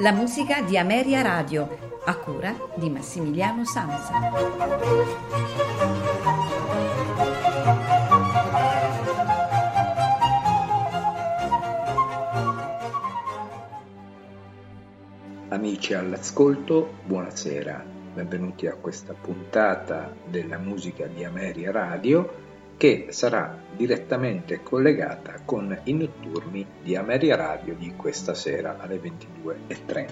La musica di Ameria Radio, a cura di Massimiliano Sanza. Amici all'ascolto, buonasera, benvenuti a questa puntata della musica di Ameria Radio che sarà direttamente collegata con i notturni di Ameria Radio di questa sera alle 22.30.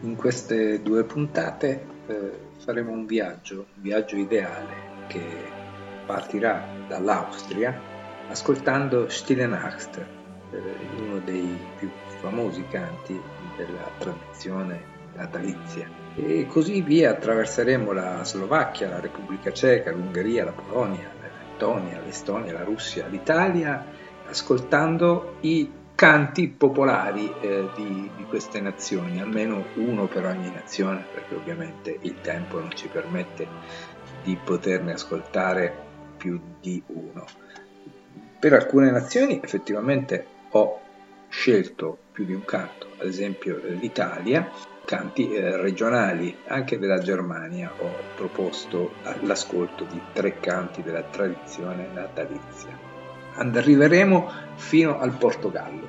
In queste due puntate eh, faremo un viaggio, un viaggio ideale che partirà dall'Austria ascoltando Stille Nacht, eh, uno dei più famosi canti della tradizione natalizia. E così via attraverseremo la Slovacchia, la Repubblica Ceca, l'Ungheria, la Polonia, Lettonia, l'Estonia, la Russia, l'Italia, ascoltando i canti popolari eh, di, di, queste nazioni, almeno uno per ogni nazione, perché ovviamente il tempo non ci permette di poterne ascoltare più di uno. Per alcune nazioni effettivamente ho scelto più di un canto, ad esempio l'Italia, canti eh, regionali anche della Germania ho proposto l'ascolto di tre canti della tradizione natalizia. Arriveremo fino al Portogallo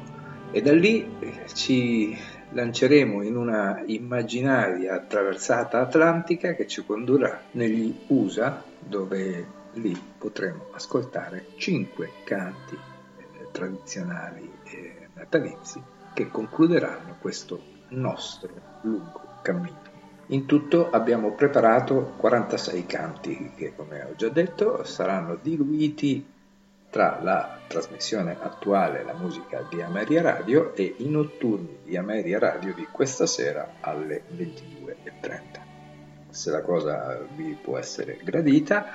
e da lì eh, ci lanceremo in una immaginaria traversata atlantica che ci condurrà negli USA dove lì potremo ascoltare cinque canti eh, tradizionali e natalizi che concluderanno questo nostro lungo cammino. In tutto abbiamo preparato 46 canti che, come ho già detto, saranno diluiti tra la trasmissione attuale, la musica di Ameria Radio, e i notturni di Ameria Radio di questa sera alle 22.30. Se la cosa vi può essere gradita,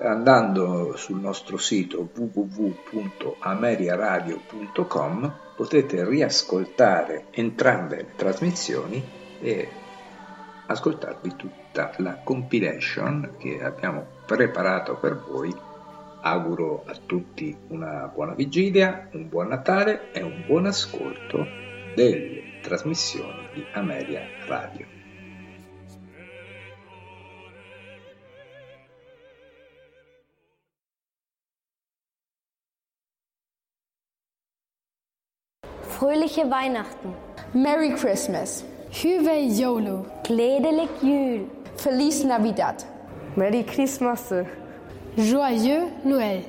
andando sul nostro sito www.ameriaradio.com potete riascoltare entrambe le trasmissioni e ascoltarvi tutta la compilation che abbiamo preparato per voi. Auguro a tutti una buona vigilia, un buon Natale e un buon ascolto delle trasmissioni di Ameria Radio. Fröhliche Weihnachten. Merry Christmas. Hyvä joulu. Glädelig jul. Feliz Navidad. Merry Christmas. Joyeux Noël.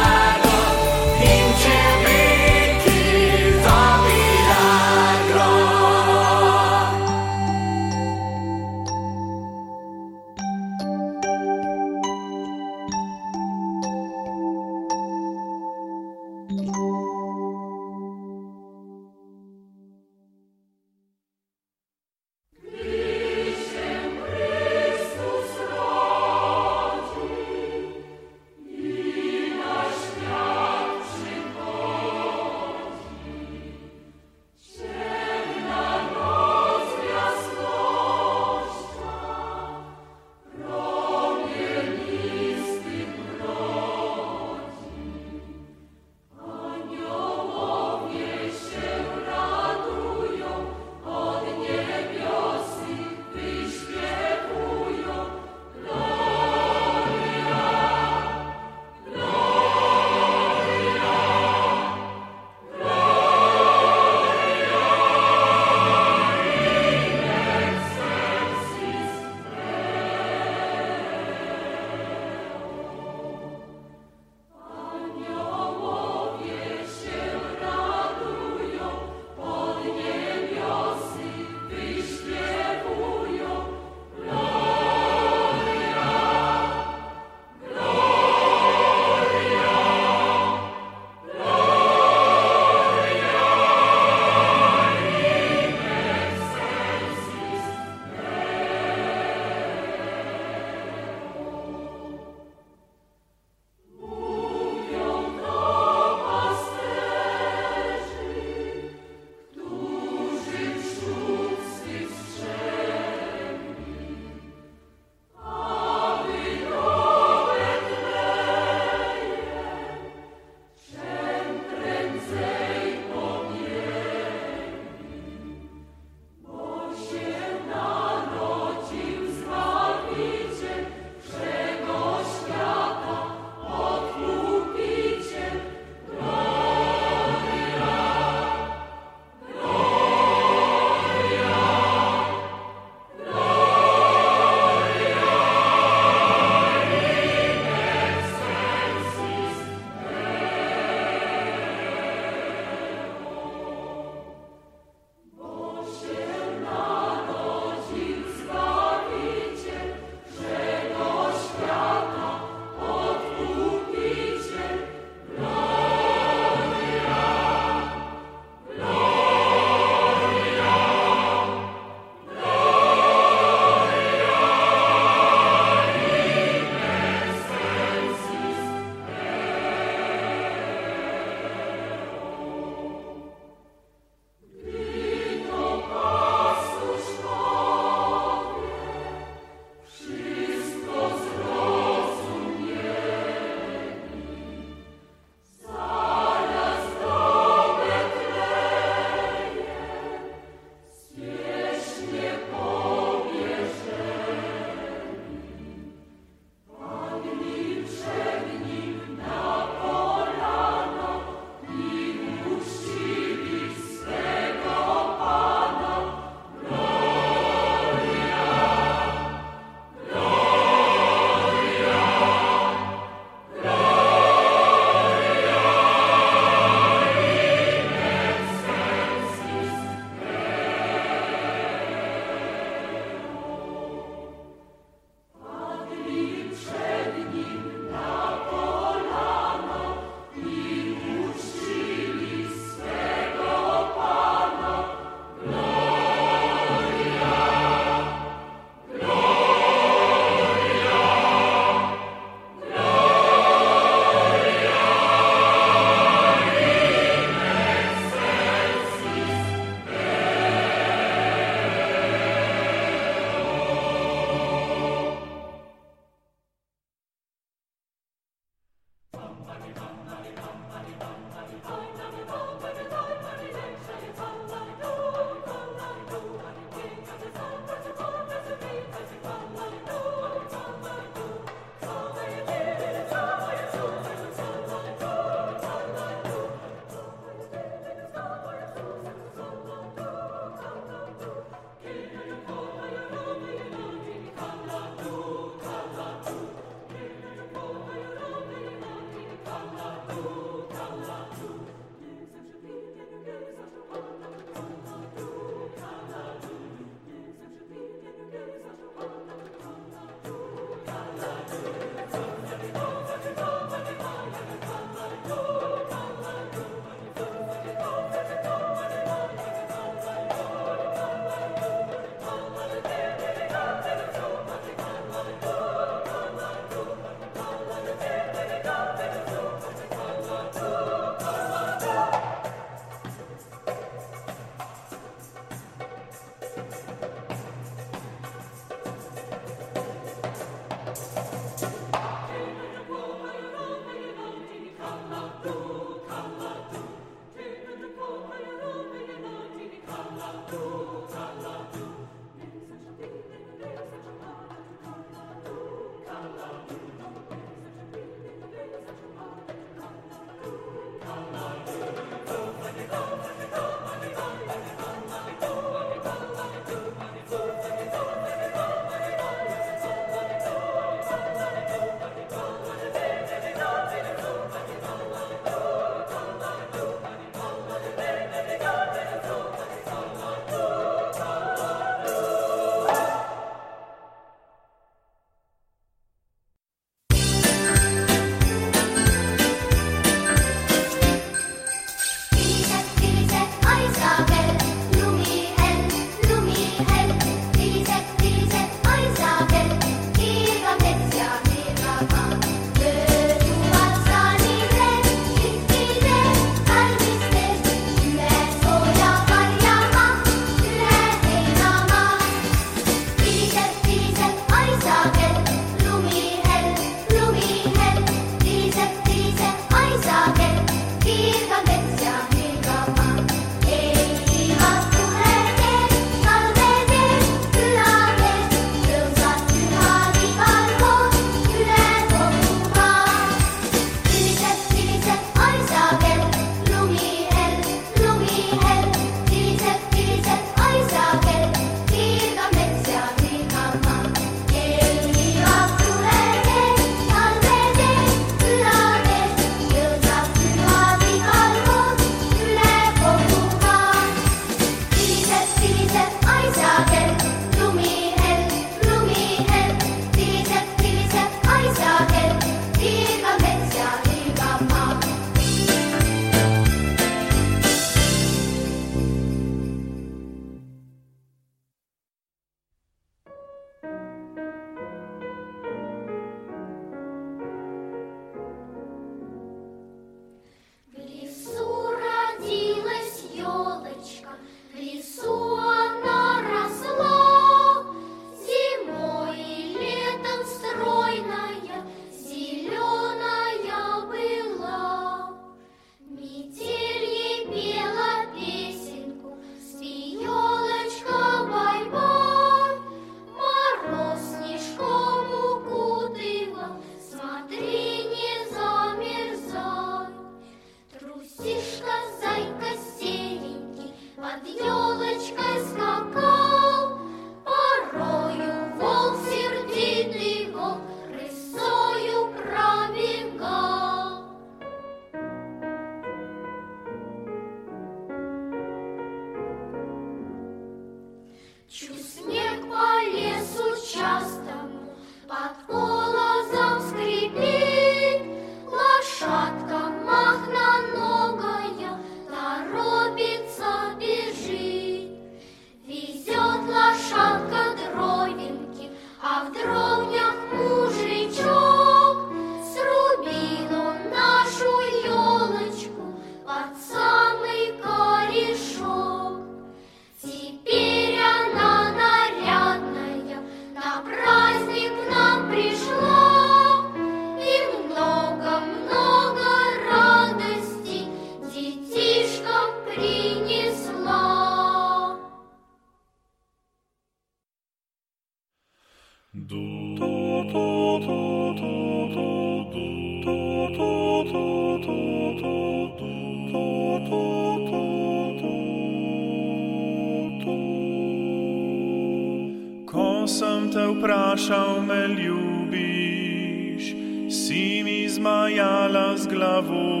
Vprašal me ljubiš, si mi zmajala z glavo.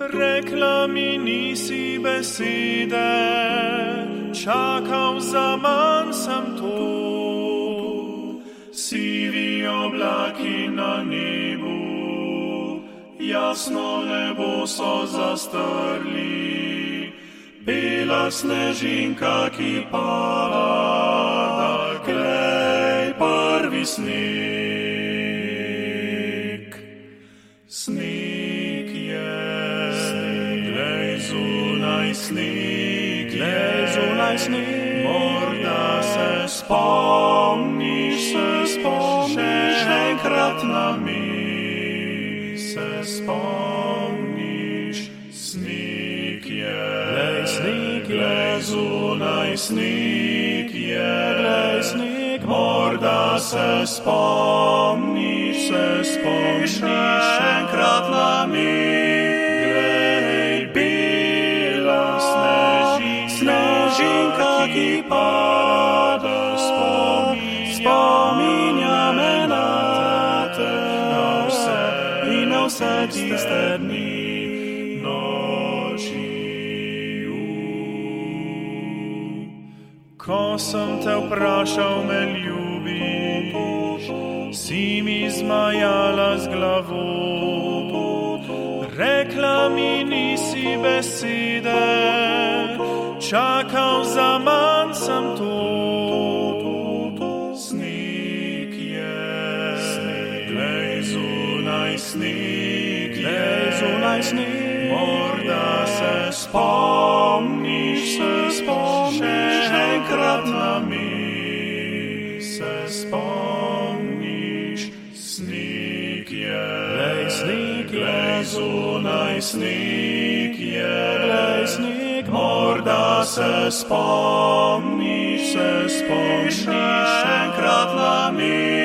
Rekla mi nisi besede, čakal za manj sem to. Sivi oblaki na nebu, jasno nebo so zastrli, bela snežinka, ki pada snik. Snik je, glej zunaj snik, glej zunaj snik. Morda se spomniš, se spomniš, enkrat na mi se spomniš. Snik je, glej snik, glej zunaj snik se spomniš, se spomniš še enkrat na mi. Glej, bila snežinka, snežinka, ki pada, spominja me na te, na vse in na vse tiste dni. Ko sem te vprašal, me ljubiš, si mi zmajala z glavo. Rekla mi nisi besede, čakal za manj sem to. Snik je, glej zunaj snik, glej zunaj snik, morda se spomniš, se spomniš enkrat na mi se spomniš, Plesnik je, plesnik, morda se spomniš, se spomniš, še enkrat na mir.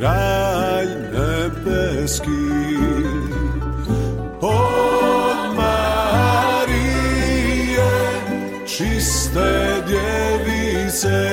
Kralj nebeski. Od Marije, čiste djevice,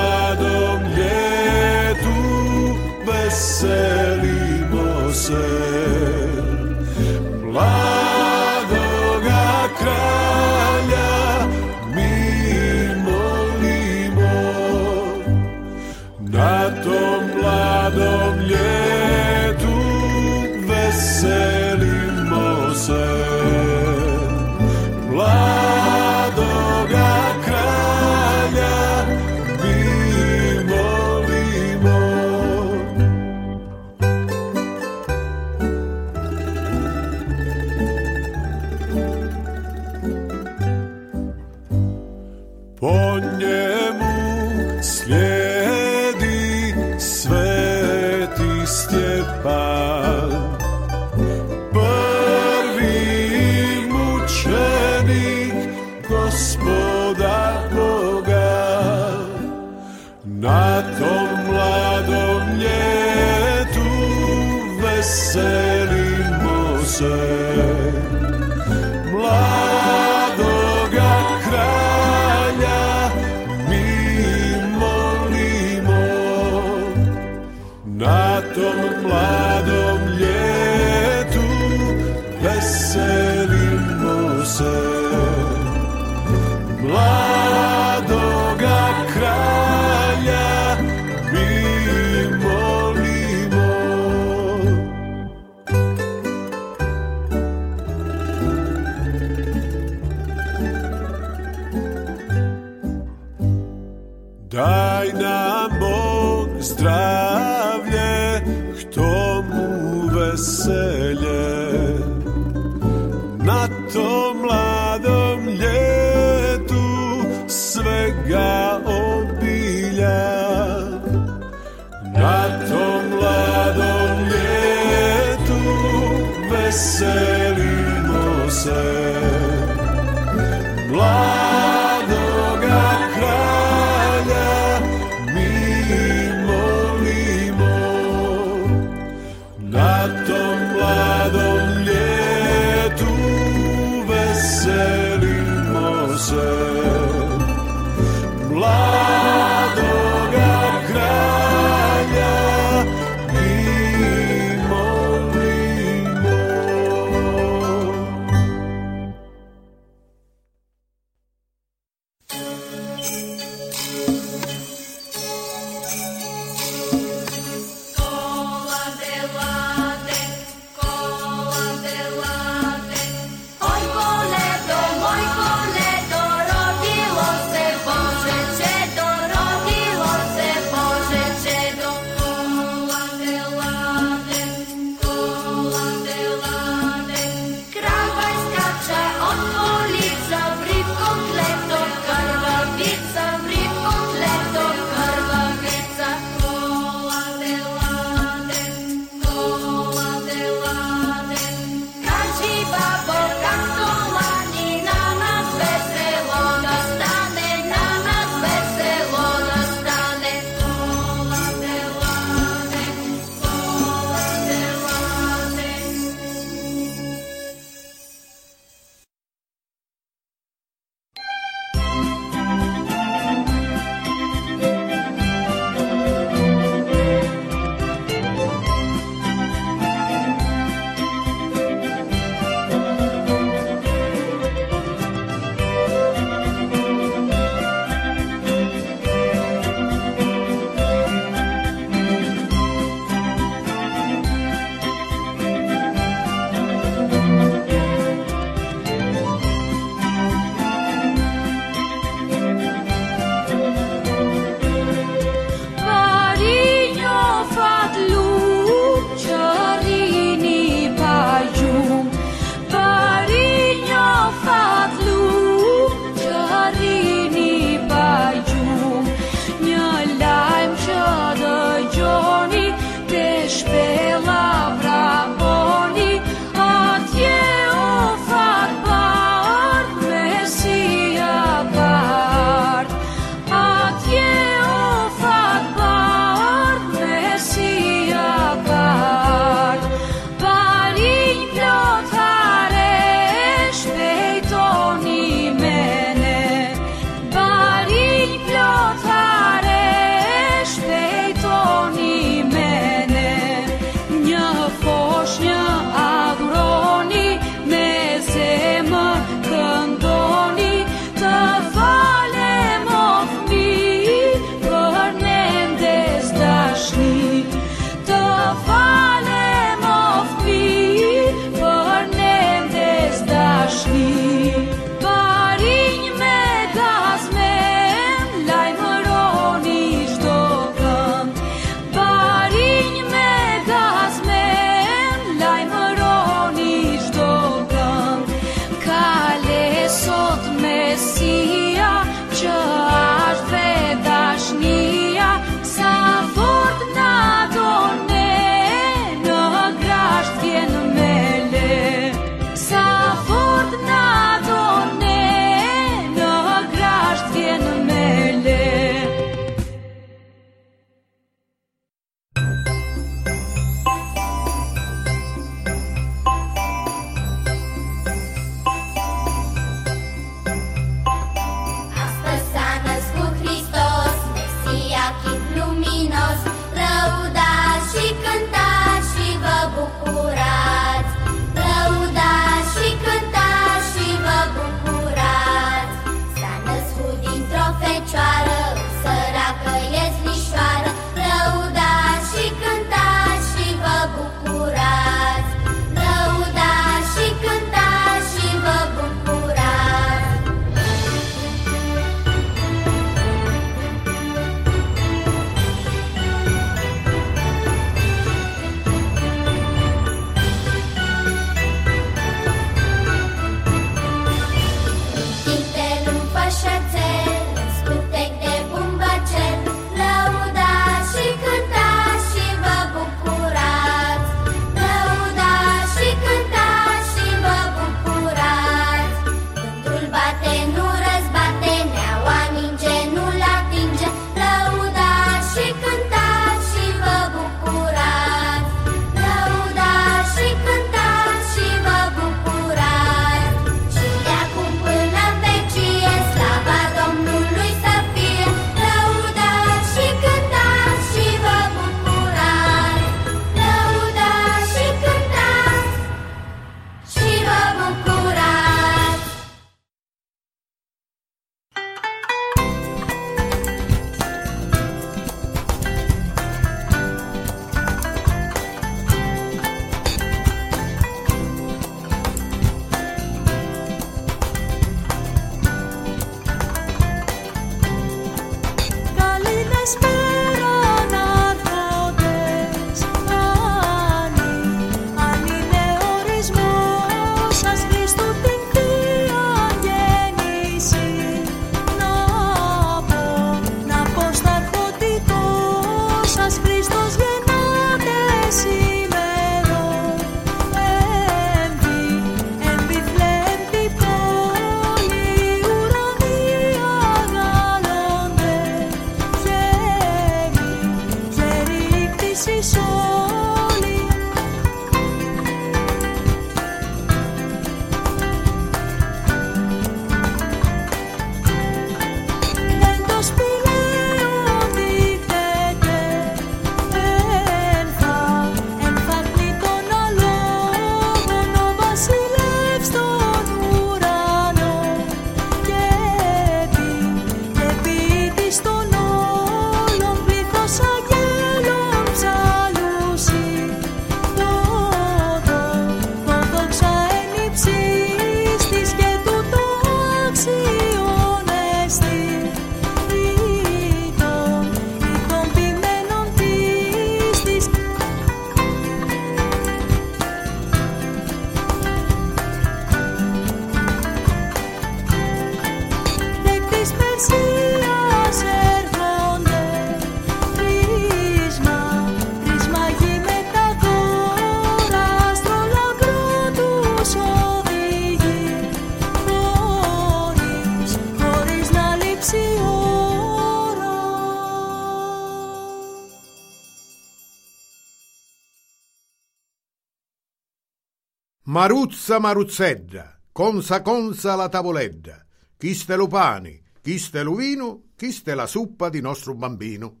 Maruzza Maruzzedda, consa consa la tavoledda, chi ste lo pani, chi ste lo vino, chi ste la suppa di nostro bambino.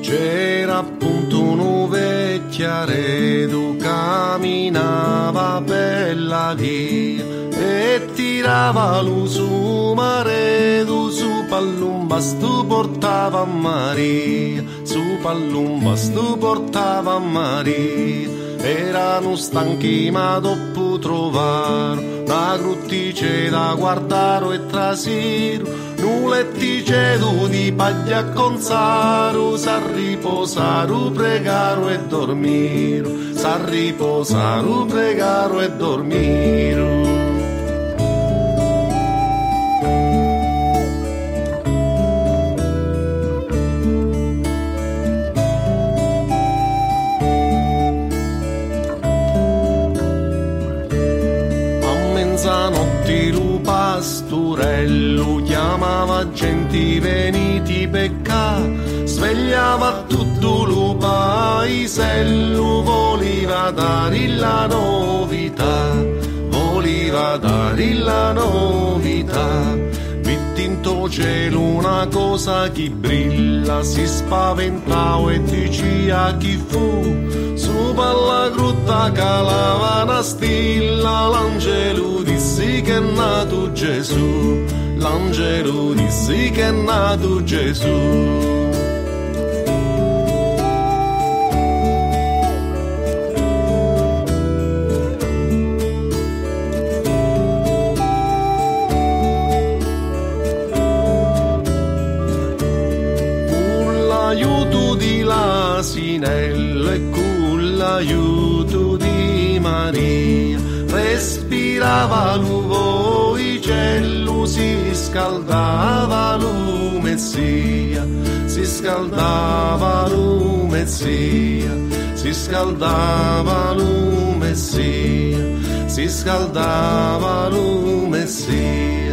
C'era appunto un vecchia redu, camminava per la via tirava lu su maredu su pallumba stu portava a Maria, su pallumba stu portava a Maria. Erano stanchi ma dopo trovare una gruttice da guardare e trasiro, nulettice di paglia con saru, sa riposare, pregare e dormire, sa riposare, pregare e dormire. Pasturello chiamava genti veniti pecca svegliava tutto lo paesello voleva dare la novità voleva dare la novità Vittinto cielo una cosa che brilla si spaventava e diceva chi fu. Su palla grutta calava una stilla l'angelo dissi che è nato Gesù. L'angelo dissi che è nato Gesù l'asinello e con l'aiuto di Maria. Respirava l'uvo i cielo si scaldava lu messia si scaldava lu messia si scaldava lu messia si scaldava lu messia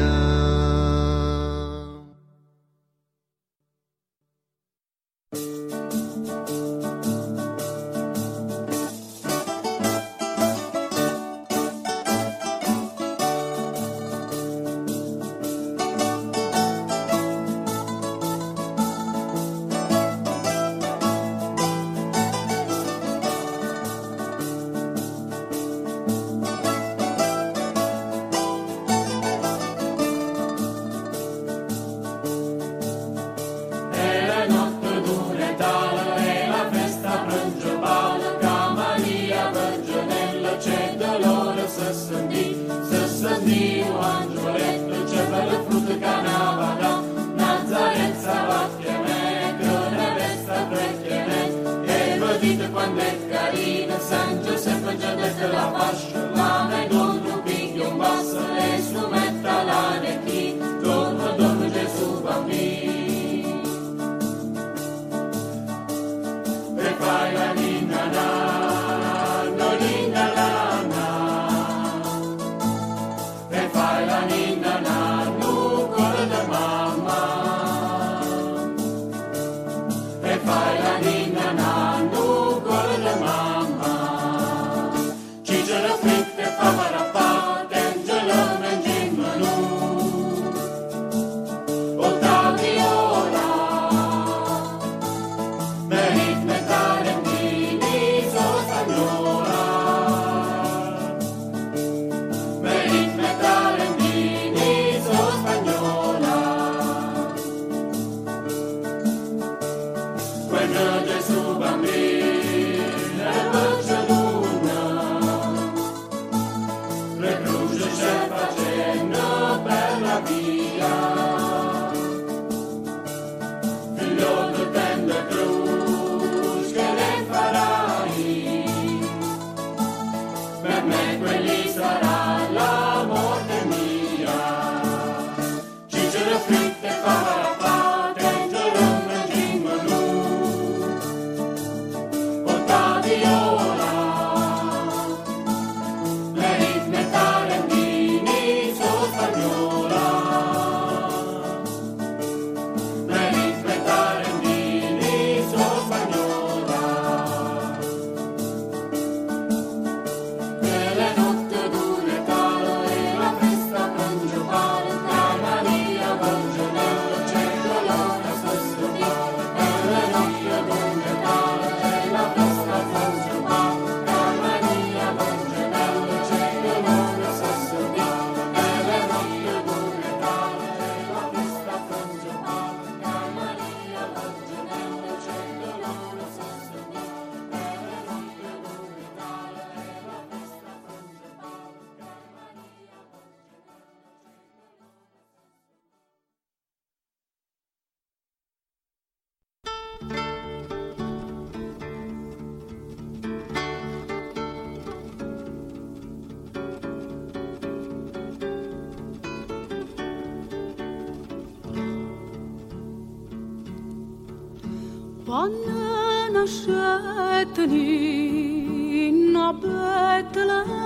linna Betlemme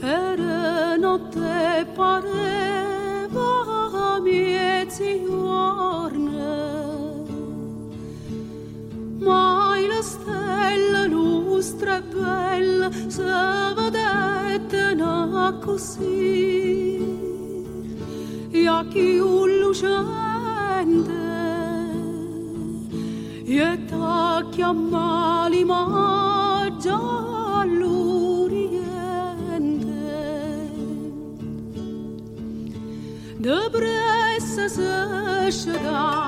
ere notte pareva mieziorne mai la stella lustra bella se vedette na così. E a chiunque Jamalima Jaluriente Debreces eşedar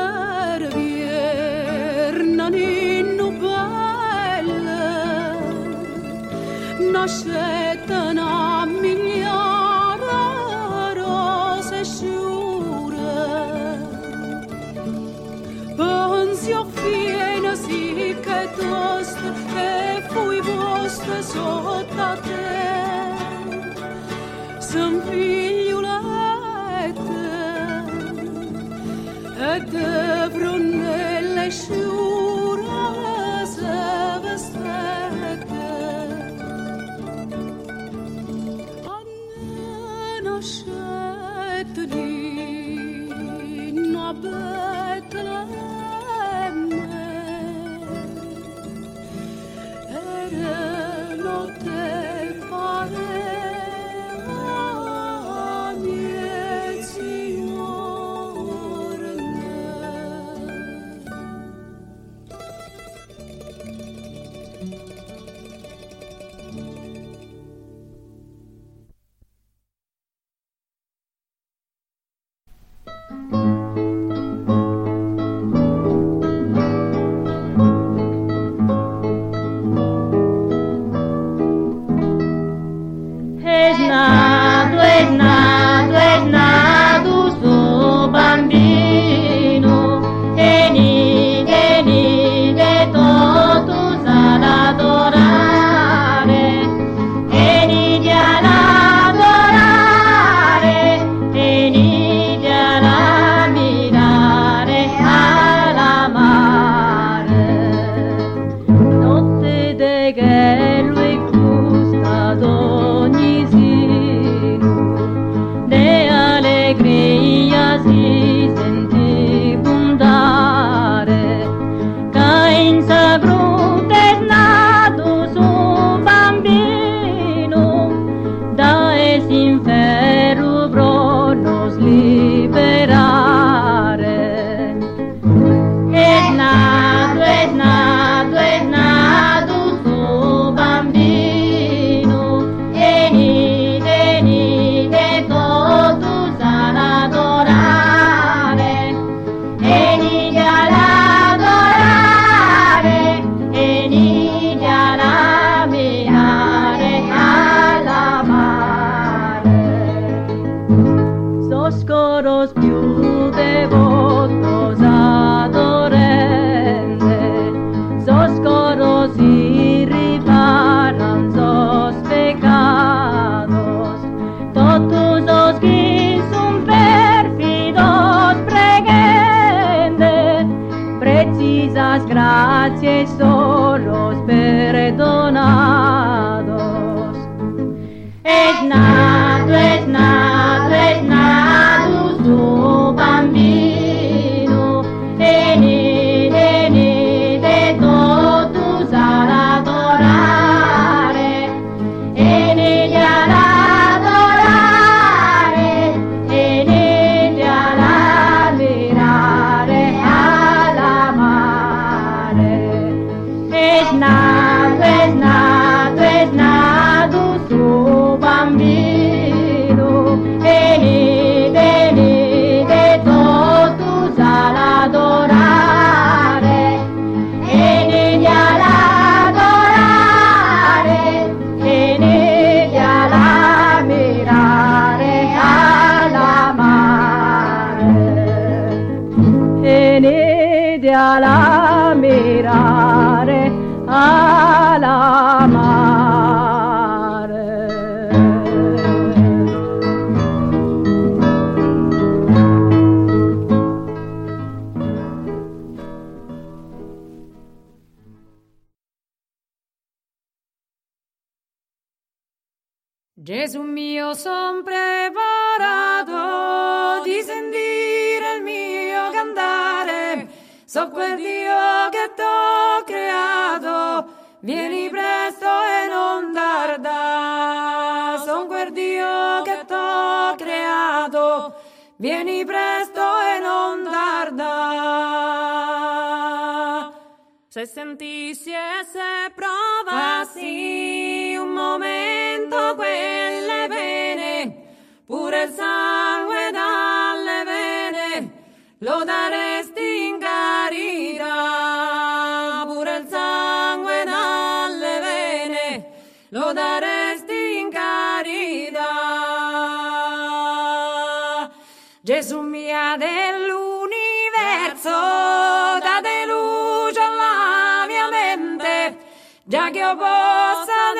possa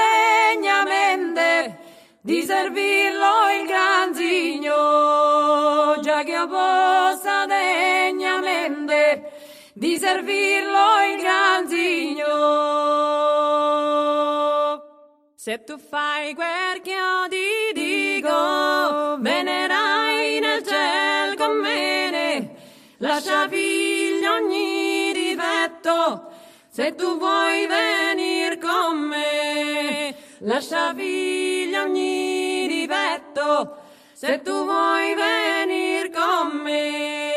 degnamente di servirlo il gran signor, già che io possa degnamente di servirlo il gran signor. Se tu fai quel che io ti dico, venerai nel cielo con me, lascia figlio ogni difetto, se tu vuoi venire con me, lascia via ogni divetto. Se tu vuoi venire con me.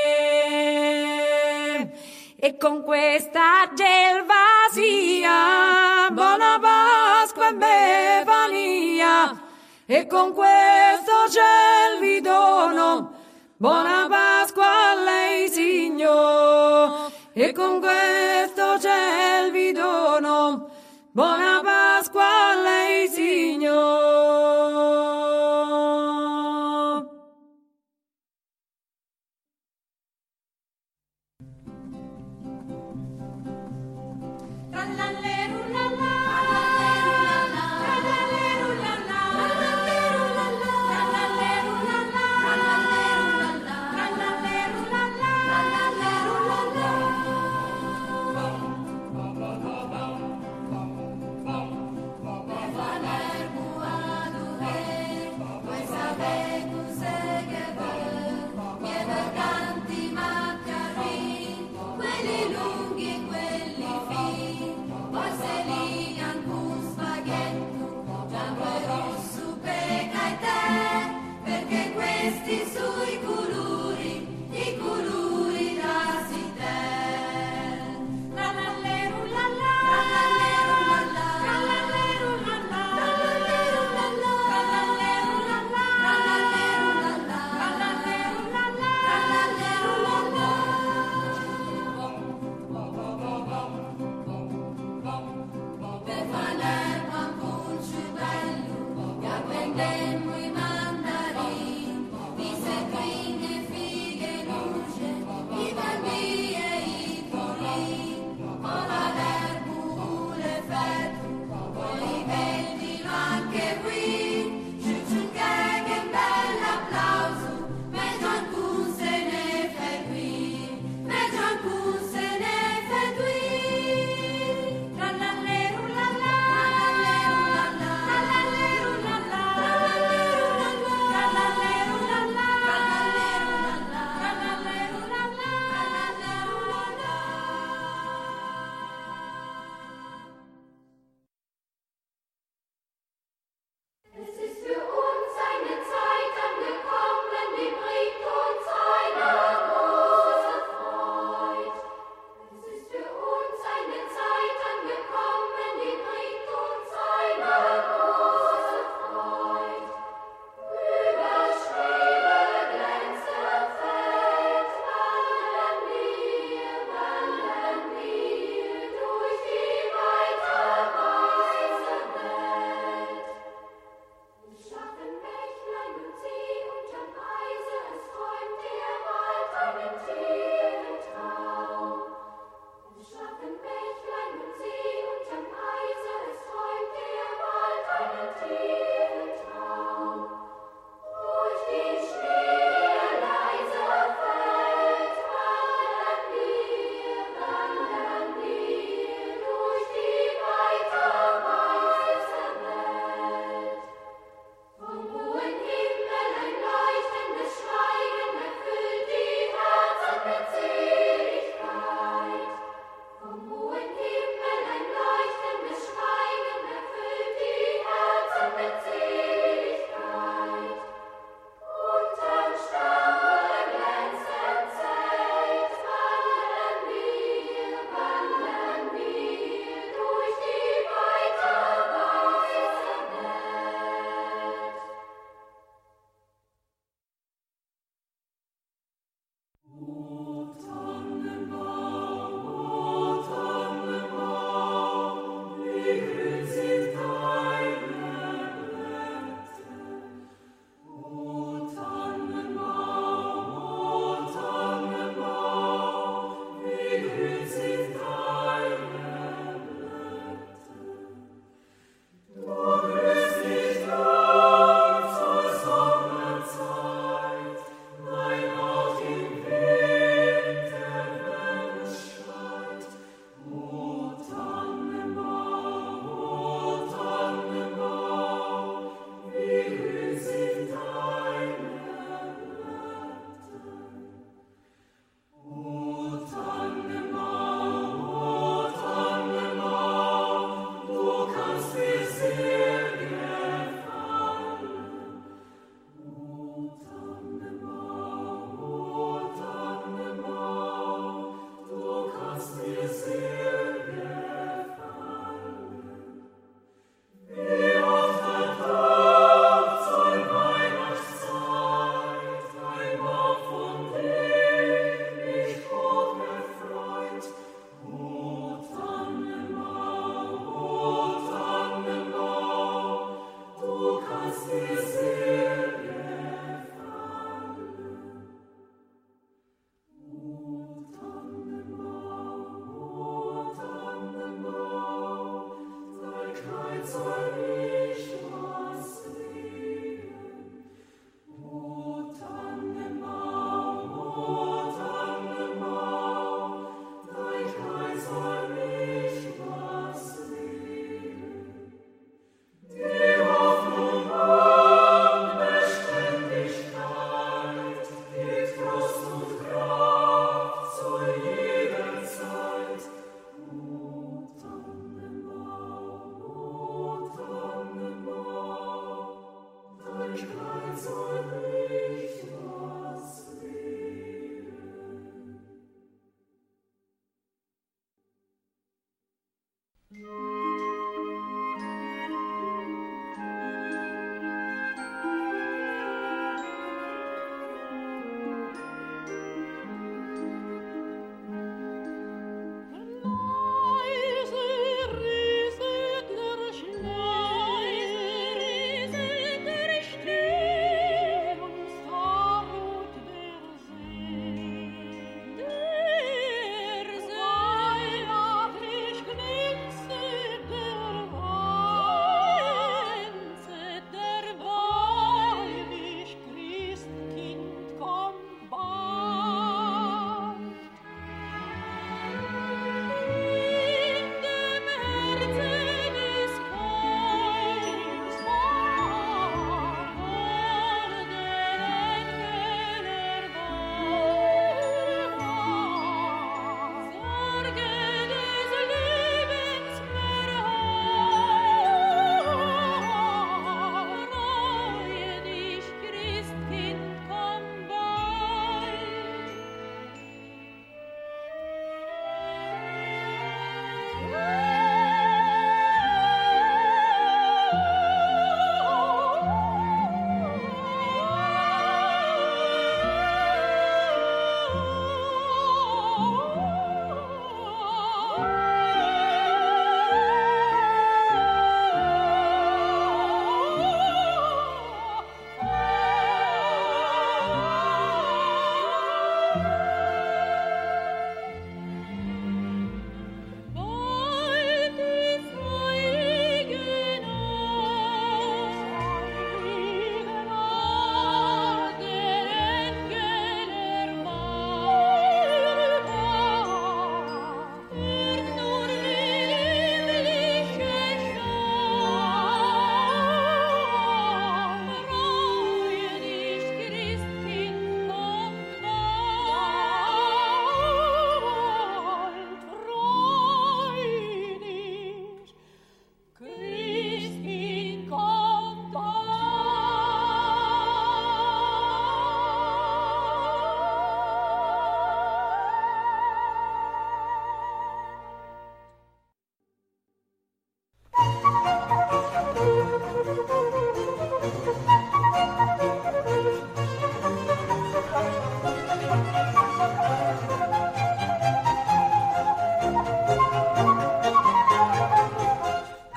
E con questa gelvasia, buona Pasqua e bevalia. E con questo gel vi dono, buona Pasqua a lei, Signore e con questo c'è il dono buona pace.